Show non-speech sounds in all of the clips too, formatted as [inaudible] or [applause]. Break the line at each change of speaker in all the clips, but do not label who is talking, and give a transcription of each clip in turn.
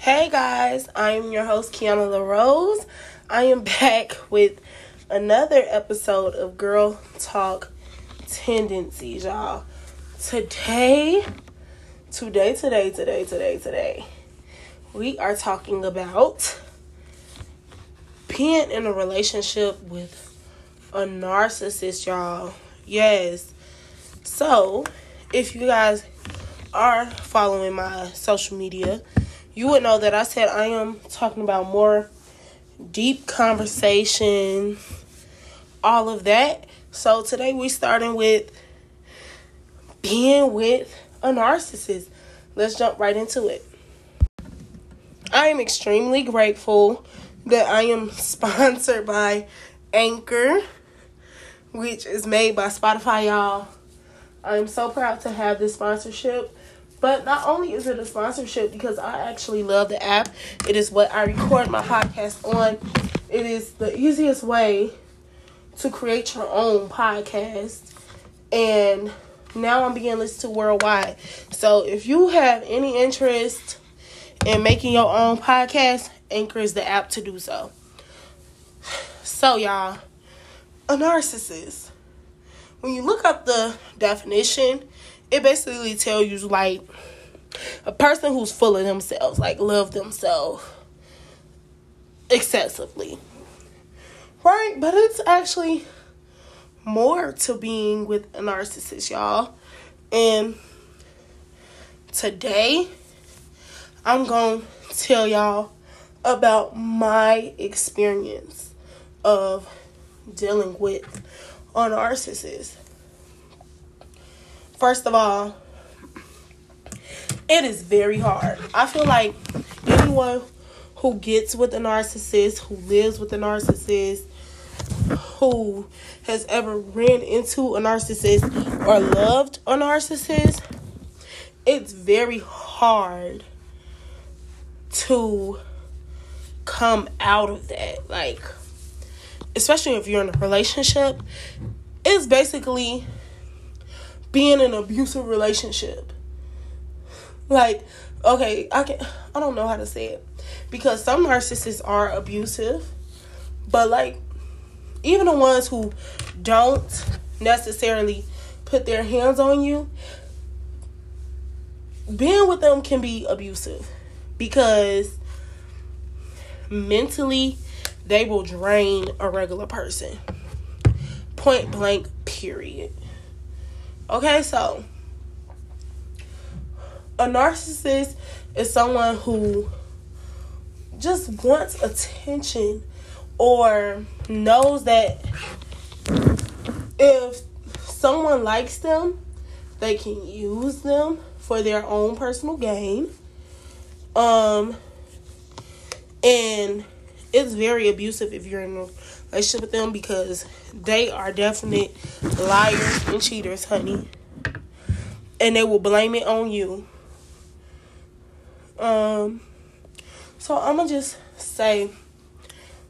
Hey guys, I am your host Keyonna LaRose. I am back with another episode of Girl Talk Tendencies, y'all. Today, today, today, today, today, today, we are talking about being in a relationship with a narcissist, y'all. Yes. So, if you guys are following my social media, you would know that I said I am talking about more deep conversation, all of that. So today we're starting with being with a narcissist. Let's jump right into it. I am extremely grateful that I am [laughs] sponsored by Anchor, which is made by Spotify, y'all. I'm so proud to have this sponsorship. But not only is it a sponsorship because I actually love the app, it is what I record my podcast on. It is the easiest way to create your own podcast. And now I'm being listened to worldwide. So if you have any interest in making your own podcast, Anchor is the app to do so. So, y'all, a narcissist. When you look up the definition, it basically tells you like a person who's full of themselves, like love themselves excessively. Right? But it's actually more to being with a narcissist, y'all. And today I'm going to tell y'all about my experience of dealing with a narcissist. First of all, it is very hard. I feel like anyone who gets with a narcissist, who lives with a narcissist, who has ever ran into a narcissist or loved a narcissist, it's very hard to come out of that. Like, especially if you're in a relationship, it's basically being in an abusive relationship. Like, okay, I can I don't know how to say it. Because some narcissists are abusive, but like even the ones who don't necessarily put their hands on you, being with them can be abusive because mentally they will drain a regular person. Point blank, period. Okay, so a narcissist is someone who just wants attention or knows that if someone likes them, they can use them for their own personal gain. Um and it's very abusive if you're in a relationship with them because they are definite liars and cheaters, honey. And they will blame it on you. Um, so I'm gonna just say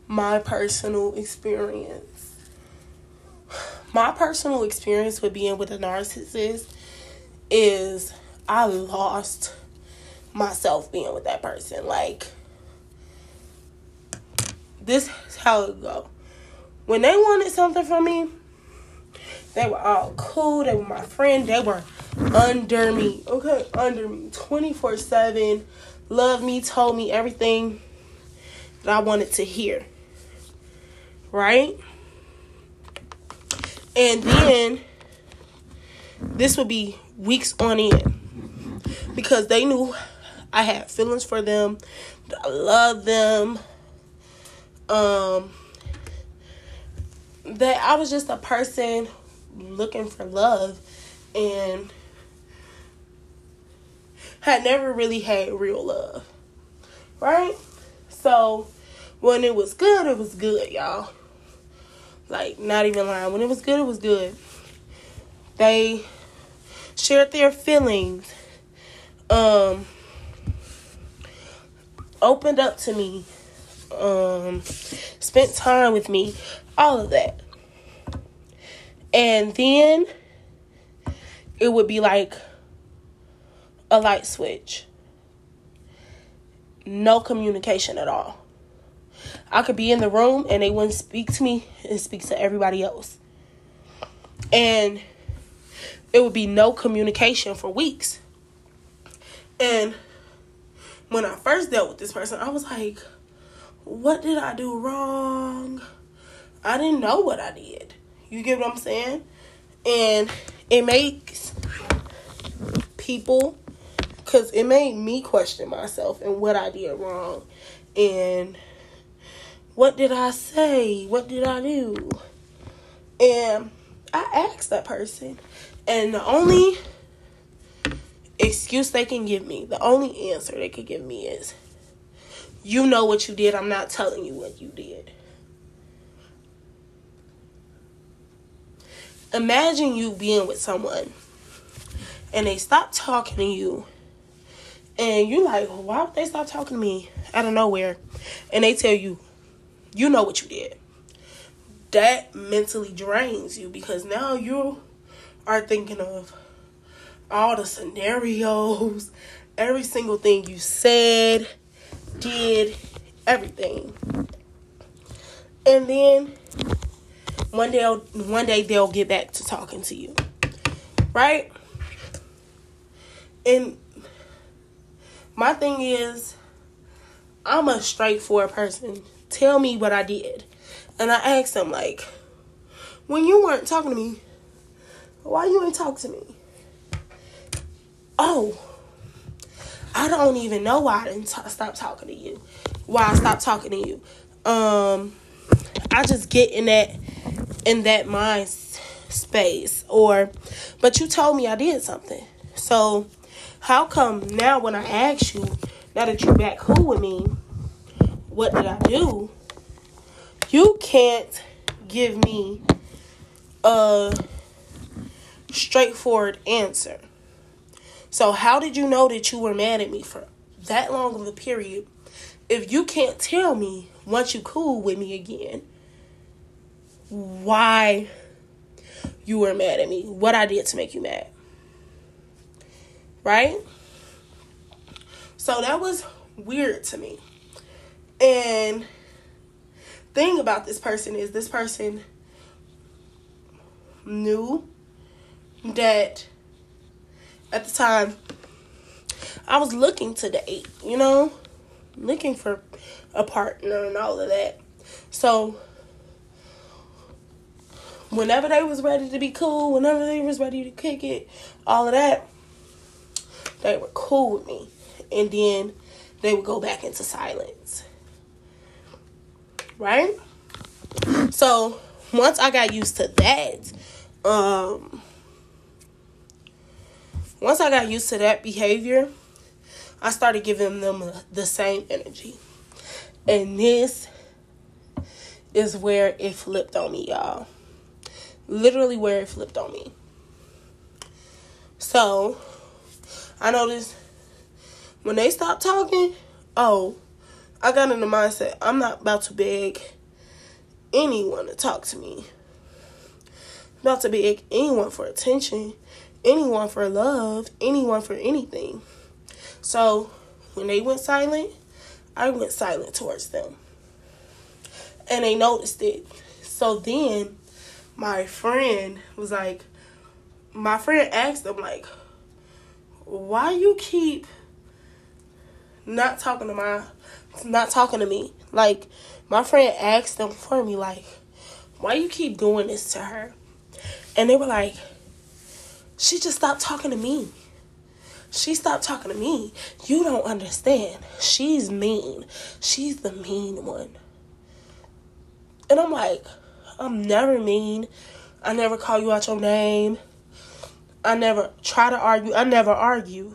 my personal experience. My personal experience with being with a narcissist is I lost myself being with that person. Like this is how it go. When they wanted something from me, they were all cool. They were my friend. They were under me. Okay, under me. 24 7. Loved me, told me everything that I wanted to hear. Right? And then this would be weeks on end because they knew I had feelings for them. I love them. Um, that I was just a person looking for love and had never really had real love. Right? So when it was good, it was good, y'all. Like, not even lying. When it was good, it was good. They shared their feelings. Um opened up to me. Um spent time with me. All of that. And then it would be like a light switch. no communication at all. I could be in the room and they wouldn't speak to me and speak to everybody else. And it would be no communication for weeks. And when I first dealt with this person, I was like, what did I do wrong? I didn't know what I did. You get what I'm saying? And it makes people, because it made me question myself and what I did wrong. And what did I say? What did I do? And I asked that person. And the only excuse they can give me, the only answer they could give me is, you know what you did. I'm not telling you what you did. Imagine you being with someone and they stop talking to you and you're like, why would they stop talking to me out of nowhere? And they tell you, you know what you did. That mentally drains you because now you are thinking of all the scenarios, every single thing you said, did, everything. And then one day one day they'll get back to talking to you. Right? And my thing is I'm a straightforward person. Tell me what I did. And I asked them like, when you weren't talking to me, why you ain't talk to me? Oh, I don't even know why I didn't t- stop talking to you. Why I stopped talking to you. Um, I just get in that in that mind space. Or, but you told me I did something. So, how come now when I ask you, now that you're back cool with me, what did I do? You can't give me a straightforward answer. So, how did you know that you were mad at me for that long of a period if you can't tell me once you cool with me again why you were mad at me, what I did to make you mad? Right? So that was weird to me. And thing about this person is this person knew that at the time I was looking to date, you know, looking for a partner and all of that. So whenever they was ready to be cool, whenever they was ready to kick it, all of that, they were cool with me. And then they would go back into silence. Right? So once I got used to that, um once I got used to that behavior, I started giving them the same energy. And this is where it flipped on me, y'all. Literally where it flipped on me. So, I noticed when they stopped talking, oh, I got in the mindset I'm not about to beg anyone to talk to me. About to beg anyone for attention anyone for love, anyone for anything. So when they went silent, I went silent towards them. And they noticed it. So then my friend was like, my friend asked them, like, why you keep not talking to my, not talking to me? Like, my friend asked them for me, like, why you keep doing this to her? And they were like, she just stopped talking to me. She stopped talking to me. You don't understand. She's mean. She's the mean one. And I'm like, I'm never mean. I never call you out your name. I never try to argue. I never argue.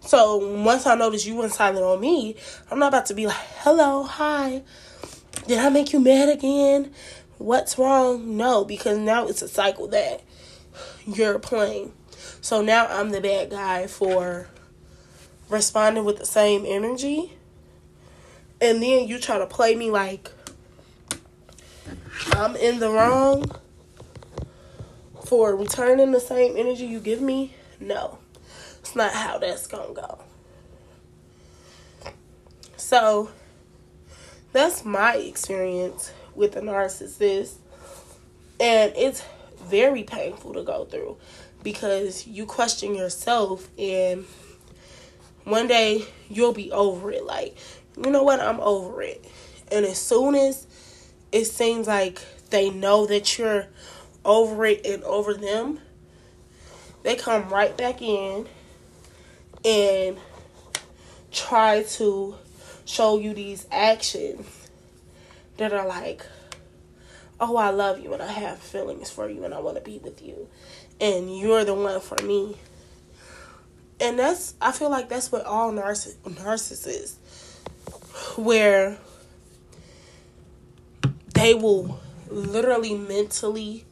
So once I notice you went silent on me, I'm not about to be like, hello, hi. Did I make you mad again? What's wrong? No, because now it's a cycle that you're playing. So now I'm the bad guy for responding with the same energy. And then you try to play me like I'm in the wrong for returning the same energy you give me. No. It's not how that's gonna go. So that's my experience with a narcissist. And it's very painful to go through because you question yourself and one day you'll be over it. Like, you know what? I'm over it. And as soon as it seems like they know that you're over it and over them, they come right back in and try to show you these actions that are like, oh, I love you and I have feelings for you and I want to be with you. And you're the one for me. And that's, I feel like that's what all narciss- narcissists, where they will literally mentally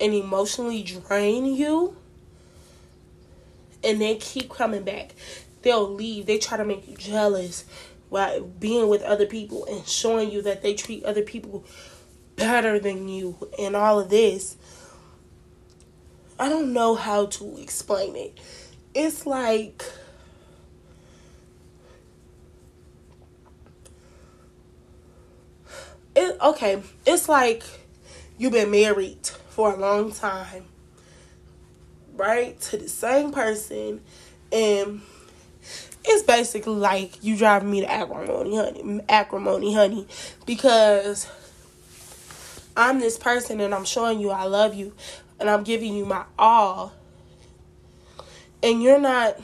and emotionally drain you and they keep coming back. They'll leave. They try to make you jealous while being with other people and showing you that they treat other people better than you and all of this. I don't know how to explain it. It's like it okay, it's like you've been married for a long time, right? To the same person and it's basically like you driving me to acrimony, honey, acrimony, honey, because I'm this person and I'm showing you I love you and I'm giving you my all, and you're not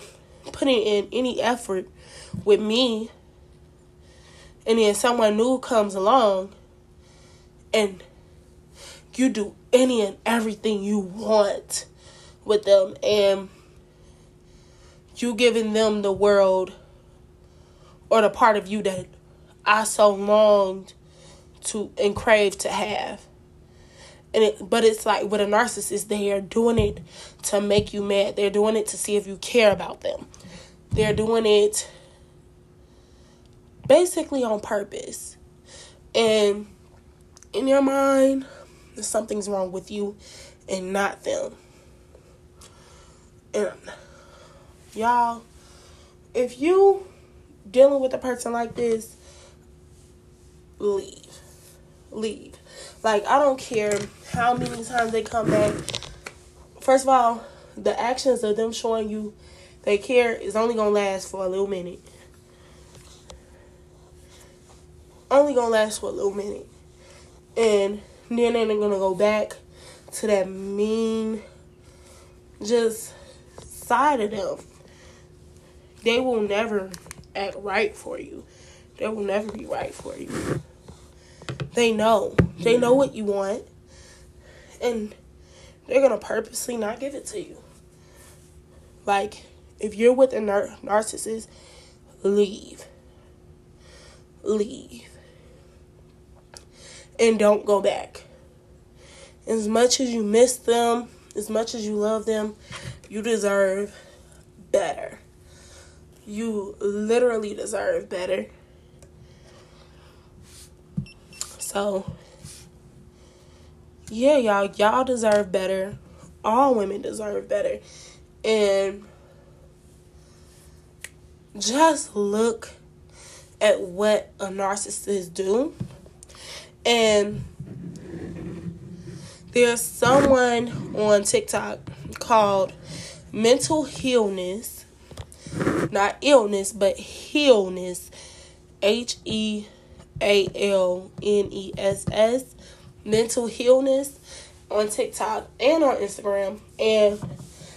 putting in any effort with me, and then someone new comes along and you do any and everything you want with them. And you giving them the world or the part of you that I so longed to and crave to have. And it, but it's like with a narcissist, they are doing it to make you mad. They're doing it to see if you care about them. They're doing it basically on purpose. And in your mind, something's wrong with you and not them. And y'all, if you dealing with a person like this, leave. Leave. Like I don't care how many times they come back. First of all, the actions of them showing you they care is only gonna last for a little minute. Only gonna last for a little minute. And then they're gonna go back to that mean just side of them they will never act right for you. They will never be right for you. They know. They know what you want. And they're going to purposely not give it to you. Like, if you're with a nar- narcissist, leave. Leave. And don't go back. As much as you miss them, as much as you love them, you deserve better. You literally deserve better. So, yeah, y'all, y'all deserve better. All women deserve better. And just look at what a narcissist do. And there's someone on TikTok called Mental Healness not illness, but healness. H E A L N E S S. Mental healness on TikTok and on Instagram. And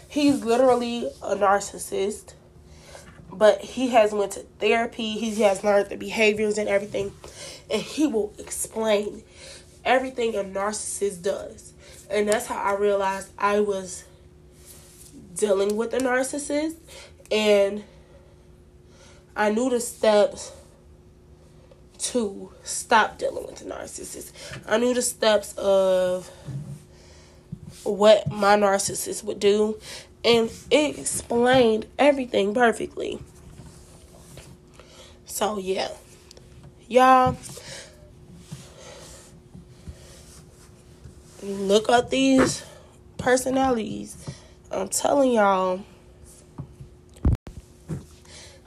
he's literally a narcissist. But he has went to therapy. He has learned the behaviors and everything. And he will explain everything a narcissist does. And that's how I realized I was dealing with a narcissist and I knew the steps to stop dealing with the narcissist. I knew the steps of what my narcissist would do, and it explained everything perfectly. So, yeah, y'all look up these personalities. I'm telling y'all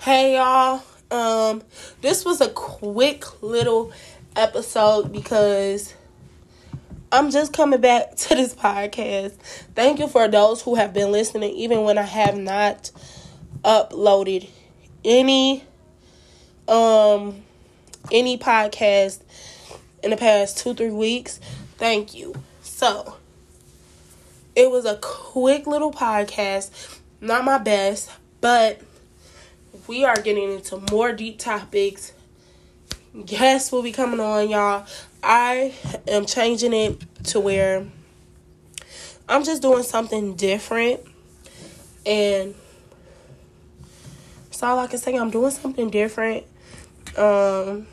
Hey y'all. Um this was a quick little episode because I'm just coming back [laughs] to this podcast. Thank you for those who have been listening even when I have not uploaded any um any podcast in the past 2-3 weeks. Thank you. So, it was a quick little podcast, not my best, but we are getting into more deep topics. Guests will be coming on, y'all. I am changing it to where I'm just doing something different. And that's all I can say. I'm doing something different. Um,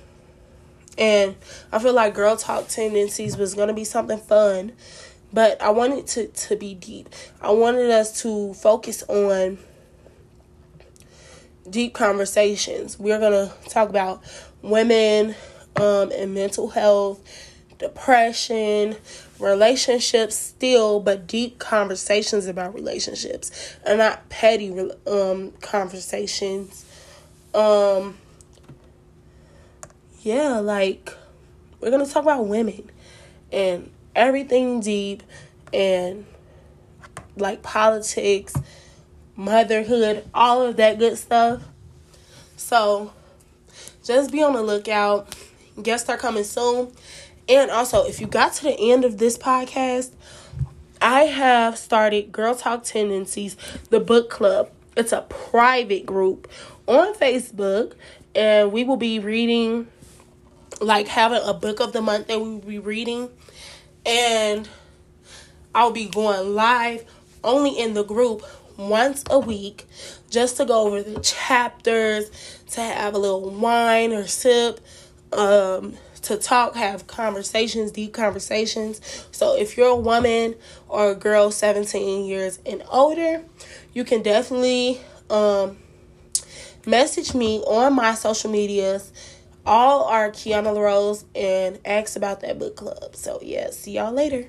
and I feel like Girl Talk Tendencies was going to be something fun. But I wanted to, to be deep. I wanted us to focus on deep conversations. We're going to talk about women um, and mental health, depression, relationships still, but deep conversations about relationships and not petty um, conversations. Um, yeah, like we're going to talk about women and everything deep and like politics, motherhood, all of that good stuff. So just be on the lookout. Guests are coming soon. And also, if you got to the end of this podcast, I have started Girl Talk Tendencies, the book club. It's a private group on Facebook, and we will be reading, like having a book of the month that we will be reading and I'll be going live only in the group once a week just to go over the chapters, to have a little wine or sip, um, to talk, have conversations, deep conversations. So if you're a woman or a girl 17 years and older, you can definitely um, message me on my social medias all are Keyonna Rose and ask about that book club. So, yeah, see y'all later.